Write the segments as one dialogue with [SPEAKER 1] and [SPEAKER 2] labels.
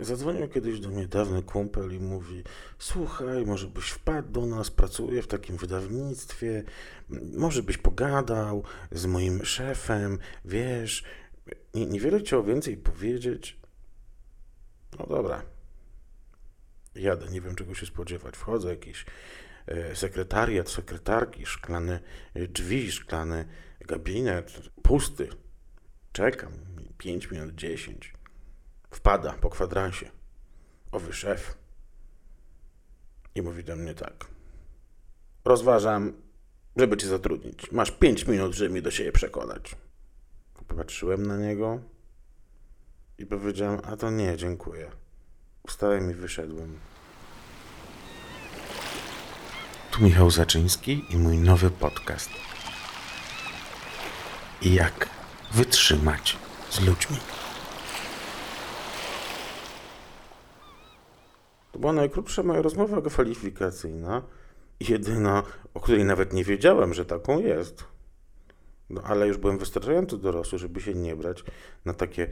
[SPEAKER 1] Zadzwonił kiedyś do mnie dawny kumpel i mówi: Słuchaj, może byś wpadł do nas, pracuję w takim wydawnictwie, może byś pogadał z moim szefem, wiesz. I niewiele chciał więcej powiedzieć. No dobra. Jadę, nie wiem czego się spodziewać. Wchodzę, jakiś e, sekretariat, sekretarki, szklane e, drzwi, szklany gabinet, pusty. Czekam, 5 minut, 10. Wpada po kwadransie. Owy szef. I mówi do mnie tak. Rozważam, żeby cię zatrudnić. Masz 5 minut, żeby mnie do siebie przekonać. Popatrzyłem na niego i powiedziałem, a to nie, dziękuję. Wstałem i wyszedłem. Tu Michał Zaczyński i mój nowy podcast. Jak wytrzymać z ludźmi. To była najkrótsza moja rozmowa kwalifikacyjna. Jedyna, o której nawet nie wiedziałem, że taką jest. No ale już byłem wystarczająco dorosły, żeby się nie brać na takie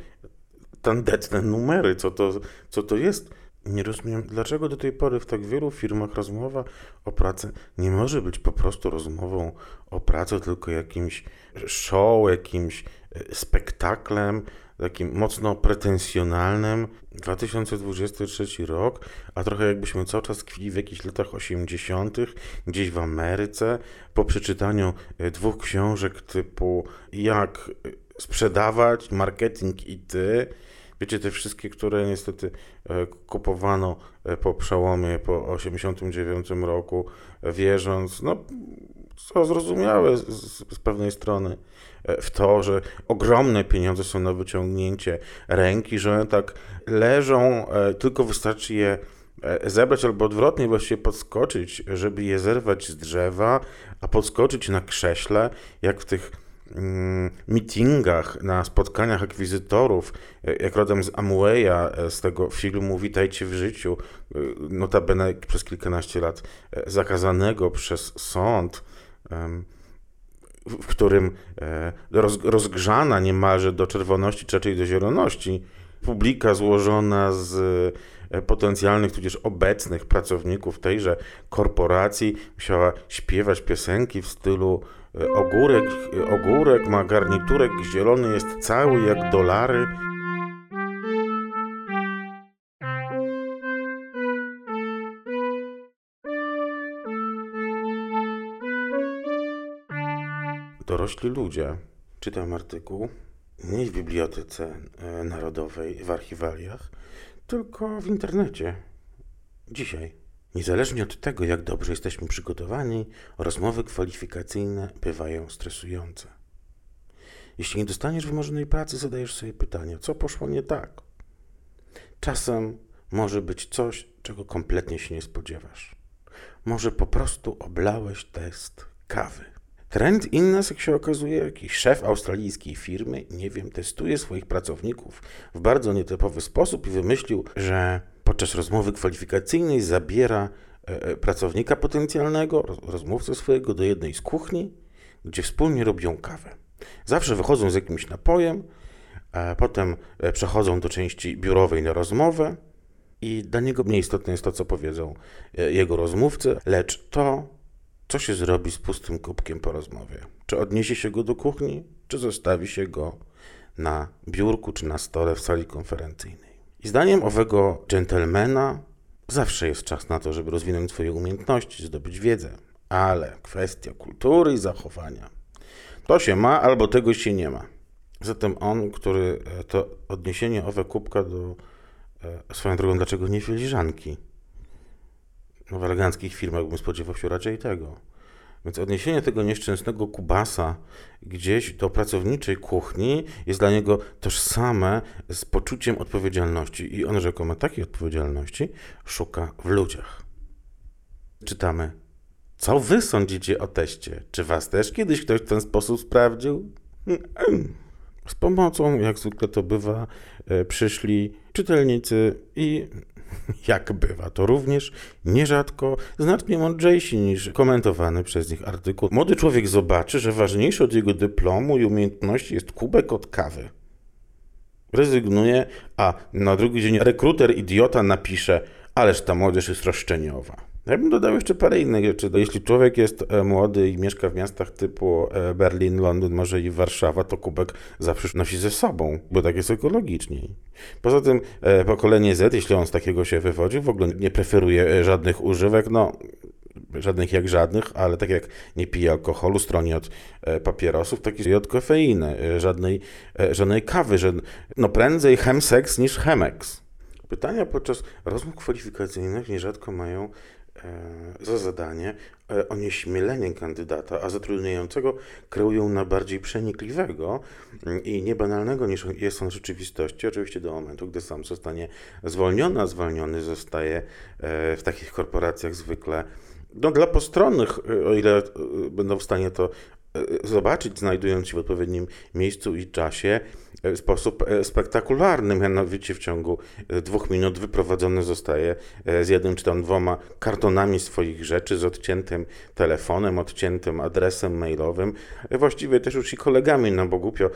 [SPEAKER 1] tandetne numery. Co to, co to jest? Nie rozumiem, dlaczego do tej pory w tak wielu firmach rozmowa o pracy nie może być po prostu rozmową o pracy, tylko jakimś show, jakimś e, spektaklem, takim mocno pretensjonalnym. 2023 rok, a trochę jakbyśmy cały czas kwili w jakichś latach 80., gdzieś w Ameryce, po przeczytaniu e, dwóch książek typu Jak sprzedawać, marketing i ty. Wiecie, te wszystkie, które niestety e, kupowano e, po przełomie, po 89 roku, wierząc, no, co zrozumiałe z, z pewnej strony, E, w to, że ogromne pieniądze są na wyciągnięcie ręki, że one tak leżą, e, tylko wystarczy je e, zebrać albo odwrotnie właściwie podskoczyć, żeby je zerwać z drzewa, a podskoczyć na krześle, jak w tych mm, meetingach, na spotkaniach akwizytorów, jak rodem z Amwaya, z tego filmu Witajcie w życiu, notabene przez kilkanaście lat zakazanego przez sąd, w którym e, roz, rozgrzana niemalże do czerwoności, czy raczej do zieloności, publika złożona z e, potencjalnych, tudzież obecnych pracowników tejże korporacji musiała śpiewać piosenki w stylu e, ogórek, ogórek ma garniturek zielony, jest cały jak dolary. Dorośli ludzie. Czytam artykuł nie w Bibliotece e, Narodowej, w archiwaliach, tylko w internecie. Dzisiaj. Niezależnie od tego, jak dobrze jesteśmy przygotowani, rozmowy kwalifikacyjne bywają stresujące. Jeśli nie dostaniesz wymarzonej pracy, zadajesz sobie pytanie, co poszło nie tak. Czasem może być coś, czego kompletnie się nie spodziewasz. Może po prostu oblałeś test kawy. Trend Innas, jak się okazuje, jakiś szef australijskiej firmy, nie wiem, testuje swoich pracowników w bardzo nietypowy sposób i wymyślił, że podczas rozmowy kwalifikacyjnej zabiera e, e, pracownika potencjalnego, rozmówcę swojego do jednej z kuchni, gdzie wspólnie robią kawę. Zawsze wychodzą z jakimś napojem, potem e, przechodzą do części biurowej na rozmowę i dla niego mniej istotne jest to, co powiedzą jego rozmówcy, lecz to, co się zrobi z pustym kubkiem po rozmowie? Czy odniesie się go do kuchni, czy zostawi się go na biurku czy na stole w sali konferencyjnej? I zdaniem owego dżentelmena zawsze jest czas na to, żeby rozwinąć swoje umiejętności, zdobyć wiedzę, ale kwestia kultury i zachowania to się ma albo tego się nie ma. Zatem on, który e, to odniesienie owe kubka do e, swoją drogą, dlaczego nie filiżanki? W eleganckich firmach bym spodziewał się raczej tego. Więc odniesienie tego nieszczęsnego kubasa gdzieś do pracowniczej kuchni jest dla niego tożsame z poczuciem odpowiedzialności i on rzekomo takiej odpowiedzialności szuka w ludziach. Czytamy. Co wy sądzicie o teście? Czy was też kiedyś ktoś w ten sposób sprawdził? Z pomocą, jak zwykle to bywa, e, przyszli czytelnicy i jak bywa, to również nierzadko znacznie mądrzejsi niż komentowany przez nich artykuł. Młody człowiek zobaczy, że ważniejszy od jego dyplomu i umiejętności jest kubek od kawy. rezygnuje, a na drugi dzień rekruter idiota napisze, ależ ta młodzież jest roszczeniowa. Ja bym dodał jeszcze parę innych rzeczy. Jeśli człowiek jest e, młody i mieszka w miastach typu e, Berlin, Londyn, może i Warszawa, to kubek zawsze nosi ze sobą, bo tak jest ekologiczniej. Poza tym e, pokolenie Z, jeśli on z takiego się wywodzi, w ogóle nie preferuje żadnych używek, no żadnych jak żadnych, ale tak jak nie pije alkoholu, stroni od papierosów, tak i od kofeiny, żadnej, żadnej kawy, że no prędzej chemseks niż chemex. Pytania podczas rozmów kwalifikacyjnych nierzadko mają za zadanie e, onieśmielenie kandydata, a zatrudniającego kreują na bardziej przenikliwego mm, i niebanalnego niż jest on w rzeczywistości, oczywiście do momentu, gdy sam zostanie zwolniony, a zwolniony zostaje e, w takich korporacjach zwykle no, dla postronnych, o ile będą w stanie to zobaczyć, znajdując się w odpowiednim miejscu i czasie w sposób e, spektakularny, mianowicie w ciągu e, dwóch minut wyprowadzony zostaje e, z jednym czy tam dwoma kartonami swoich rzeczy, z odciętym telefonem, odciętym adresem mailowym, właściwie też już i kolegami, no bo głupio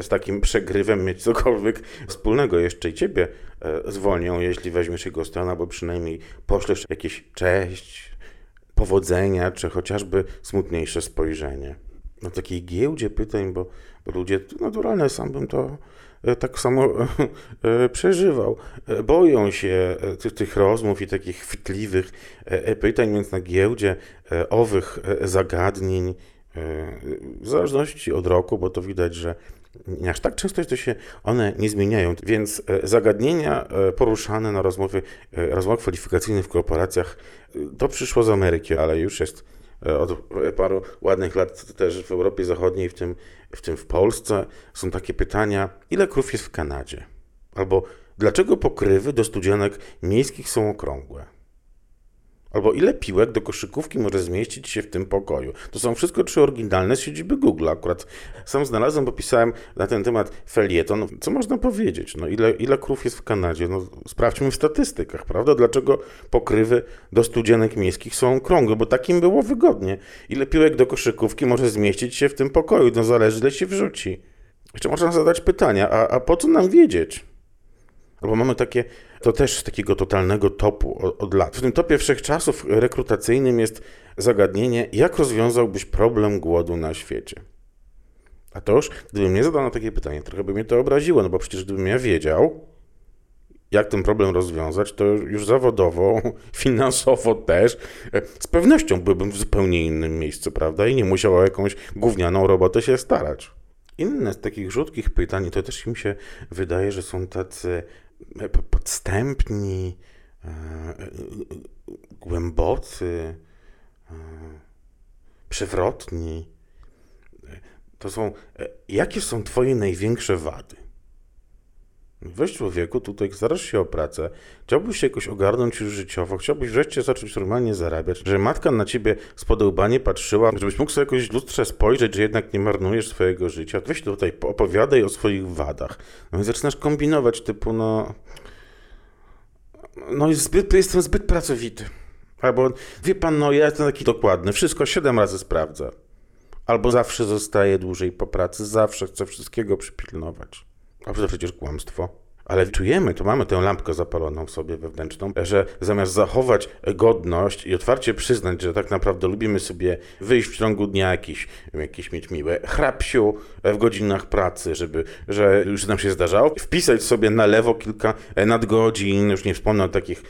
[SPEAKER 1] z takim przegrywem mieć cokolwiek wspólnego. Jeszcze i ciebie zwolnią, jeśli weźmiesz jego stronę, albo przynajmniej poślesz jakieś cześć, powodzenia, czy chociażby smutniejsze spojrzenie na takiej giełdzie pytań, bo, ludzie, naturalne, sam bym to e, tak samo e, przeżywał. E, boją się tych, tych rozmów i takich chwytliwych pytań, więc na giełdzie owych zagadnień, w zależności od roku, bo to widać, że aż tak często to się one nie zmieniają, więc zagadnienia poruszane na rozmowy, rozmowach kwalifikacyjnych w korporacjach to przyszło z Ameryki, ale już jest od paru ładnych lat też w Europie Zachodniej, w tym, w tym w Polsce, są takie pytania, ile krów jest w Kanadzie? Albo dlaczego pokrywy do studzianek miejskich są okrągłe? Albo ile piłek do koszykówki może zmieścić się w tym pokoju? To są wszystko trzy oryginalne z siedziby Google. Akurat sam znalazłem, bo pisałem na ten temat felieton. Co można powiedzieć? No ile, ile krów jest w Kanadzie? No sprawdźmy w statystykach, prawda? Dlaczego pokrywy do studzianek miejskich są okrągłe? Bo takim było wygodnie. Ile piłek do koszykówki może zmieścić się w tym pokoju? No zależy, ile się wrzuci. Jeszcze można zadać pytania, a, a po co nam wiedzieć? Albo mamy takie, to też z takiego totalnego topu od, od, lat. W tym topie wszechczasów rekrutacyjnym jest zagadnienie, jak rozwiązałbyś problem głodu na świecie. A to już, gdybym nie zadał na takie pytanie, trochę by mnie to obraziło, no bo przecież gdybym ja wiedział, jak ten problem rozwiązać, to już zawodowo, finansowo też, e, z pewnością byłbym w zupełnie innym miejscu, prawda? I nie musiał o jakąś gównianą robotę się starać. Inne z takich rzutkich pytań, to też mi się wydaje, że są tacy podstępni, e, e, głębocy, przewrotni. To są, jakie są Twoje największe wady? Weź człowieku, tutaj starasz się o pracę, chciałbyś się jakoś ogarnąć już życiowo, chciałbyś wreszcie zacząć normalnie zarabiać, że matka na ciebie z patrzyła, żebyś mógł sobie jakoś lustrze spojrzeć, że jednak nie marnujesz swojego życia. Weź tutaj opowiadaj o swoich wadach. No i zaczynasz kombinować typu, no... No zbyt, jestem zbyt pracowity. Albo, wie pan, no ja jestem taki dokładny, wszystko siedem razy sprawdzę. Albo zawsze zostaję dłużej po pracy, zawsze chcę wszystkiego przypilnować. A to przecież kłamstwo. Ale czujemy, to mamy tę lampkę zapaloną w sobie wewnętrzną, że zamiast zachować godność i otwarcie przyznać, że tak naprawdę lubimy sobie wyjść w ciągu dnia jakiś, jakieś mieć miłe hrapsiu w godzinach pracy, żeby, że już nam się zdarzało, wpisać sobie na lewo kilka nadgodzin, już nie wspomnę o takich,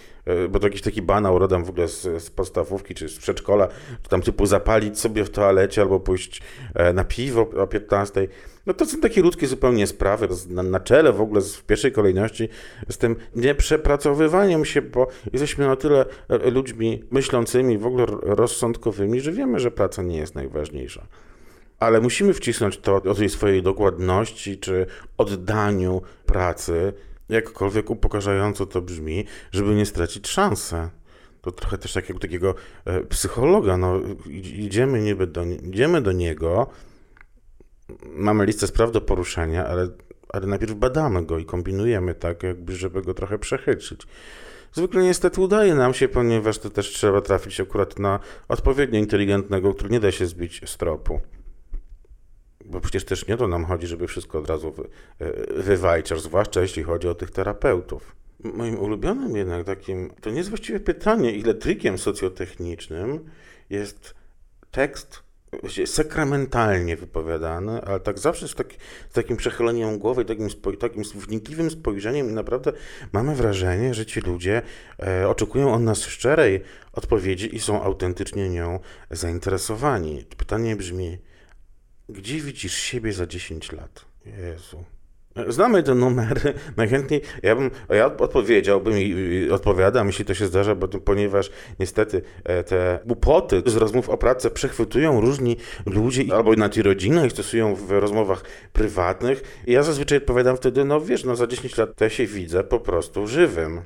[SPEAKER 1] bo to jakiś taki banał rodem w ogóle z, z podstawówki czy z przedszkola, czy tam typu zapalić sobie w toalecie albo pójść e, na piwo o 15 no to są takie ludzkie zupełnie sprawy. Na, na czele w ogóle w pierwszej kolejności z tym nieprzepracowywaniem się, bo jesteśmy na tyle e, ludźmi myślącymi, w ogóle rozsądkowymi, że wiemy, że praca nie jest najważniejsza. Ale musimy wcisnąć to o tej swojej dokładności czy oddaniu pracy, jakkolwiek upokarzająco to brzmi, żeby nie stracić szansy. To trochę też takiego, takiego e, psychologa. No, idziemy, niby do, idziemy do niego, mamy listę spraw do poruszenia, ale, ale najpierw badamy go i kombinujemy tak, jakby, żeby go trochę przechytrzyć. Zwykle niestety udaje nam się, ponieważ to też trzeba trafić akurat na odpowiednio inteligentnego, który nie da się zbić z tropu. Bo przecież też nie to nam chodzi, żeby wszystko od razu wy, e, zwłaszcza jeśli chodzi o tych terapeutów. Moim ulubionym jednak takim, to nie jest właściwie pytanie, ile trikiem socjotechnicznym jest tekst sakramentalnie wypowiadany, ale tak zawsze z, z takim przechyleniem głowy, takim, spo, takim wnikliwym spojrzeniem i naprawdę mamy wrażenie, że ci ludzie e, oczekują od nas szczerej odpowiedzi i są autentycznie nią zainteresowani. Pytanie brzmi, gdzie widzisz siebie za 10 lat? Jezu. Znamy te numery, najchętniej ja bym, ja odpowiedziałbym i odpowiadam, jeśli to się zdarza, bo, ponieważ niestety e, te głupoty z rozmów o pracę przechwytują różni ludzie albo na tej rodziny i stosują w rozmowach prywatnych. I ja zazwyczaj odpowiadam wtedy, no wiesz, no za 10 lat to ja się widzę po prostu żywym.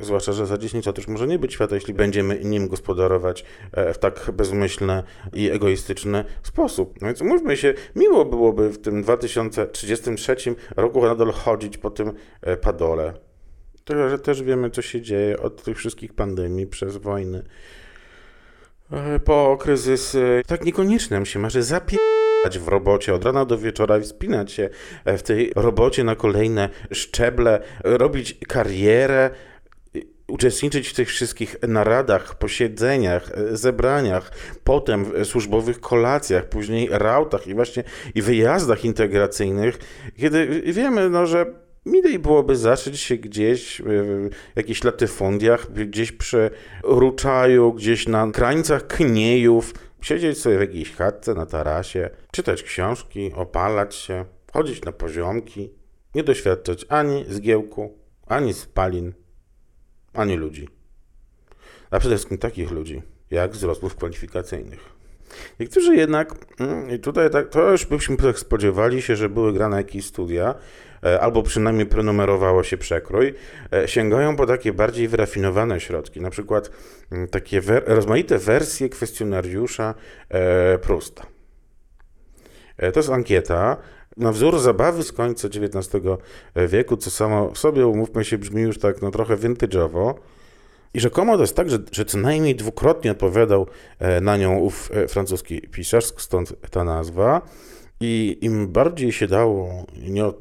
[SPEAKER 1] Zwłaszcza, że za 10 lat już może nie być świata, jeśli będziemy nim gospodarować e, w tak bezmyślny i egoistyczny sposób. No więc mówmy się, miło byłoby w tym 2033 roku nadal chodzić po tym e, padole. Tylko, że też wiemy, co się dzieje od tych wszystkich pandemii przez wojny e, po kryzysy. Tak niekoniecznie nam się marzy zapierać w robocie od rana do wieczora i wspinać się w tej robocie na kolejne szczeble, robić karierę, uczestniczyć w tych wszystkich naradach, posiedzeniach, e, zebraniach, potem służbowych kolacjach, później rautach i właśnie i wyjazdach integracyjnych, kiedy wiemy, no, że Milej byłoby zacząć się gdzieś w jakichś latyfundiach, gdzieś przy ruczaju, gdzieś na krańcach kniejów, siedzieć sobie w jakiejś chatce na tarasie, czytać książki, opalać się, chodzić na poziomki, nie doświadczać ani zgiełku, ani spalin, a nie ludzi. A przede wszystkim takich ludzi, jak z rozmów kwalifikacyjnych. Niektórzy jednak, mm, i tutaj tak, to już byśmy tak spodziewali się, że były grane jakieś studia, e, albo przynajmniej prenumerowało się przekrój, e, sięgają po takie bardziej wyrafinowane środki, na przykład mm, takie wer rozmaite wersje kwestionariusza e, Prusta. To jest ankieta, na wzór zabawy z końca XIX wieku, co samo w sobie, umówmy się, brzmi już tak no, trochę vintage'owo. I rzekomo to jest tak, że, że co najmniej dwukrotnie odpowiadał e, na nią ów e, francuski pisarz, stąd ta nazwa. I im bardziej się dało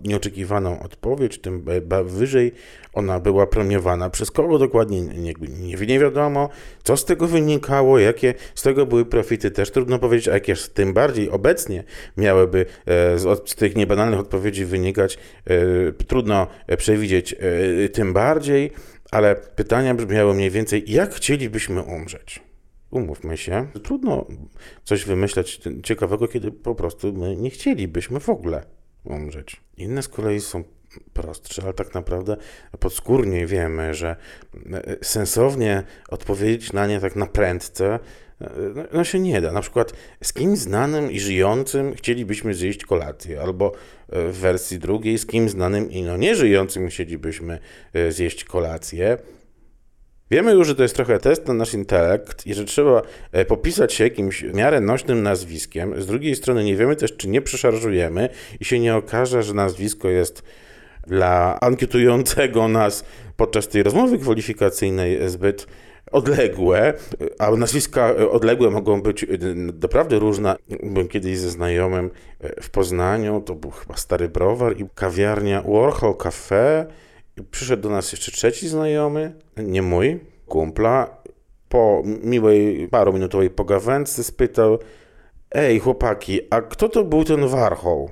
[SPEAKER 1] nieoczekiwaną odpowiedź, tym wyżej ona była premiowana. Przez kogo dokładnie nie, nie, nie, wiadomo, co z tego wynikało, jakie z tego były profity, też trudno powiedzieć, a jakie tym bardziej obecnie miałyby e, z, z tych niebanalnych odpowiedzi wynikać, e, trudno przewidzieć e, tym bardziej, ale pytania brzmiały mniej więcej, jak chcielibyśmy umrzeć? Umówmy się, trudno coś wymyśleć ciekawego, kiedy po prostu my nie chcielibyśmy w ogóle umrzeć. Inne z kolei są prostsze, ale tak naprawdę podskórnie wiemy, że e, sensownie odpowiedzieć na nie tak na prędce e, no, no się nie da. Na przykład z kim znanym i żyjącym chcielibyśmy zjeść kolację, albo e, w wersji drugiej z kim znanym i no nieżyjącym chcielibyśmy zjeść kolację. Wiemy już, że to jest trochę test na nasz intelekt i że trzeba e, popisać się jakimś w miarę nośnym nazwiskiem. Z drugiej strony nie wiemy też, czy nie przeszarżujemy i się nie okaże, że nazwisko jest dla ankietującego nas podczas tej rozmowy kwalifikacyjnej zbyt odległe, a nazwiska odległe mogą być naprawdę różne. Byłem kiedyś ze znajomym e, w Poznaniu, to był chyba stary browar i kawiarnia Warhol Cafe Przyszedł do nas jeszcze trzeci znajomy, nie mój, kumpla. Po miłej, paruminutowej pogawędce spytał, ej chłopaki, a kto to był ten Warhol?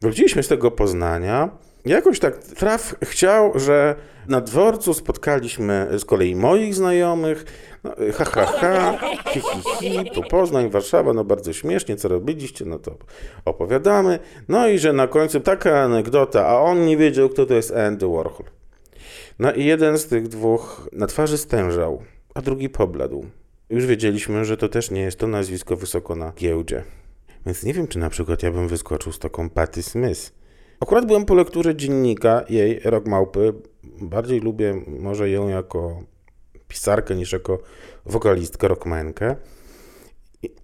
[SPEAKER 1] Wróciliśmy z tego Poznania. Jakoś tak traf chciał, że na dworcu spotkaliśmy z kolei moich znajomych. No, ha, ha, ha, hi, hi, hi, tu Poznań, Warszawa, no bardzo śmiesznie, co robiliście, no to opowiadamy. No i że na końcu taka anegdota, a on nie wiedział, kto to jest Andy Warhol. No i jeden z tych dwóch na twarzy stężał, a drugi pobladł. Już wiedzieliśmy, że to też nie jest to nazwisko wysoko na giełdzie. Więc nie wiem, czy na przykład ja bym wyskoczył z taką Patty Smith. Akurat byłem po lekturze dziennika jej, Rok Małpy. Bardziej lubię może ją jako pisarkę niż jako wokalistkę, rockmankę.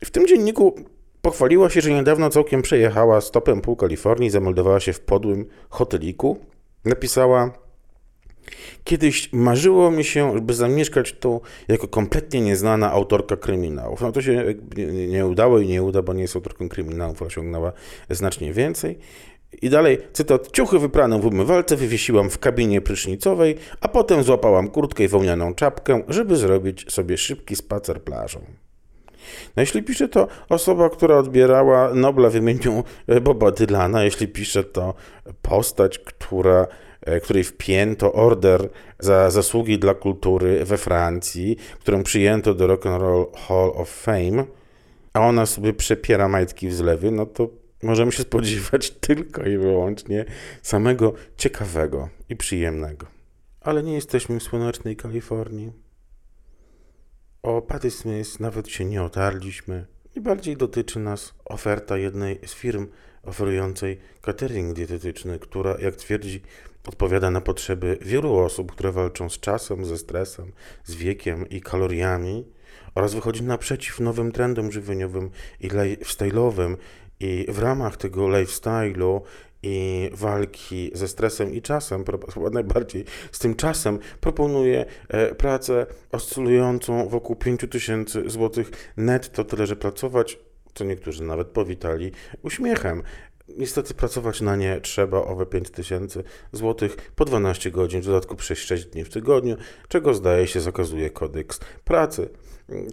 [SPEAKER 1] W tym dzienniku pochwaliła się, że niedawno całkiem przejechała stopem pół Kalifornii, zameldowała się w podłym hoteliku. Napisała Kiedyś marzyło mi się, by zamieszkać tu jako kompletnie nieznana autorka kryminałów. No to się nie udało i nie uda, bo nie jest autorką kryminałów, osiągnęła znacznie więcej. I dalej, cytat, ciuchy wyprane w umywalce wywiesiłam w kabinie prysznicowej, a potem złapałam kurtkę i wełnianą czapkę, żeby zrobić sobie szybki spacer plażą. No jeśli pisze to osoba, która odbierała Nobla w imieniu e, Boba Dylana, jeśli pisze to postać, która, e, której wpięto order za zasługi dla kultury we Francji, którą przyjęto do Rock and Roll Hall of Fame, a ona sobie przepiera majtki w zlewy, no to możemy się spodziewać tylko i wyłącznie samego ciekawego i przyjemnego. Ale nie jesteśmy w słonecznej Kalifornii. O Patty Smith nawet się nie otarliśmy. I bardziej dotyczy nas oferta jednej z firm oferującej catering dietetyczny, która, jak twierdzi, odpowiada na potrzeby wielu osób, które walczą z czasem, ze stresem, z wiekiem i kaloriami oraz wychodzi naprzeciw nowym trendom żywieniowym i lifestyle'owym i w ramach tego lifestyle'u i walki ze stresem i czasem, najbardziej z tym czasem, proponuje e, pracę oscylującą wokół 5000 zł netto, tyle że pracować, co niektórzy nawet powitali uśmiechem. Niestety pracować na nie trzeba owe 5000 zł po 12 godzin, w dodatku przez 6 dni w tygodniu, czego zdaje się zakazuje kodeks pracy.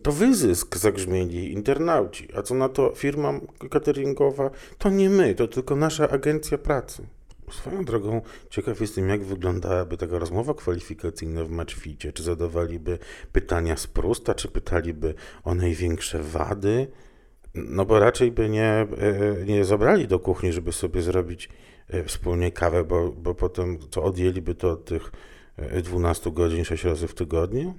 [SPEAKER 1] To wyzysk zagrzmieli internauci, a co na to firma cateringowa? To nie my, to tylko nasza agencja pracy. Swoją drogą ciekaw jestem, jak wyglądałaby taka rozmowa kwalifikacyjna w Matchficie. Czy zadawaliby pytania z Prusta, czy pytaliby o największe wady? No bo raczej by nie, e, nie zabrali do kuchni, żeby sobie zrobić e, wspólnie kawę, bo, bo potem co odjęliby to od tych 12 e, godzin 6 razy w tygodniu?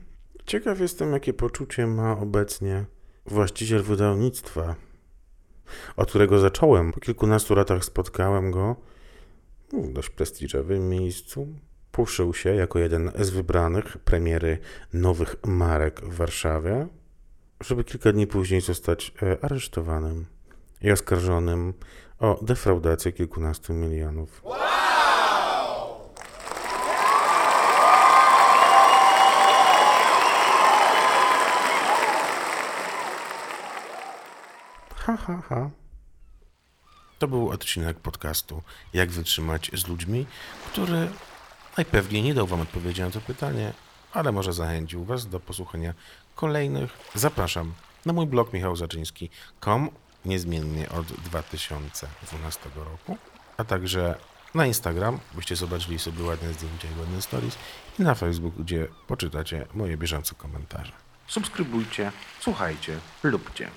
[SPEAKER 1] Ciekaw jestem, jakie poczucie ma obecnie właściciel wydawnictwa, od którego zacząłem. Po kilkunastu latach spotkałem go w dość prestiżowym miejscu. Puszył się jako jeden z wybranych premiery nowych marek w Warszawie, żeby kilka dni później zostać e, aresztowanym i oskarżonym o defraudację kilkunastu milionów. Ha, ha, ha. To był odcinek podcastu Jak wytrzymać z ludźmi, który najpewniej nie dał Wam odpowiedzi na to pytanie, ale może zachęcił Was do posłuchania kolejnych. Zapraszam na mój blog michałzaczyński.com niezmiennie od 2012 roku, a także na Instagram, byście zobaczyli sobie ładne zdjęcia i ładne stories i na Facebook, gdzie poczytacie moje bieżące komentarze. Subskrybujcie, słuchajcie, lubcie.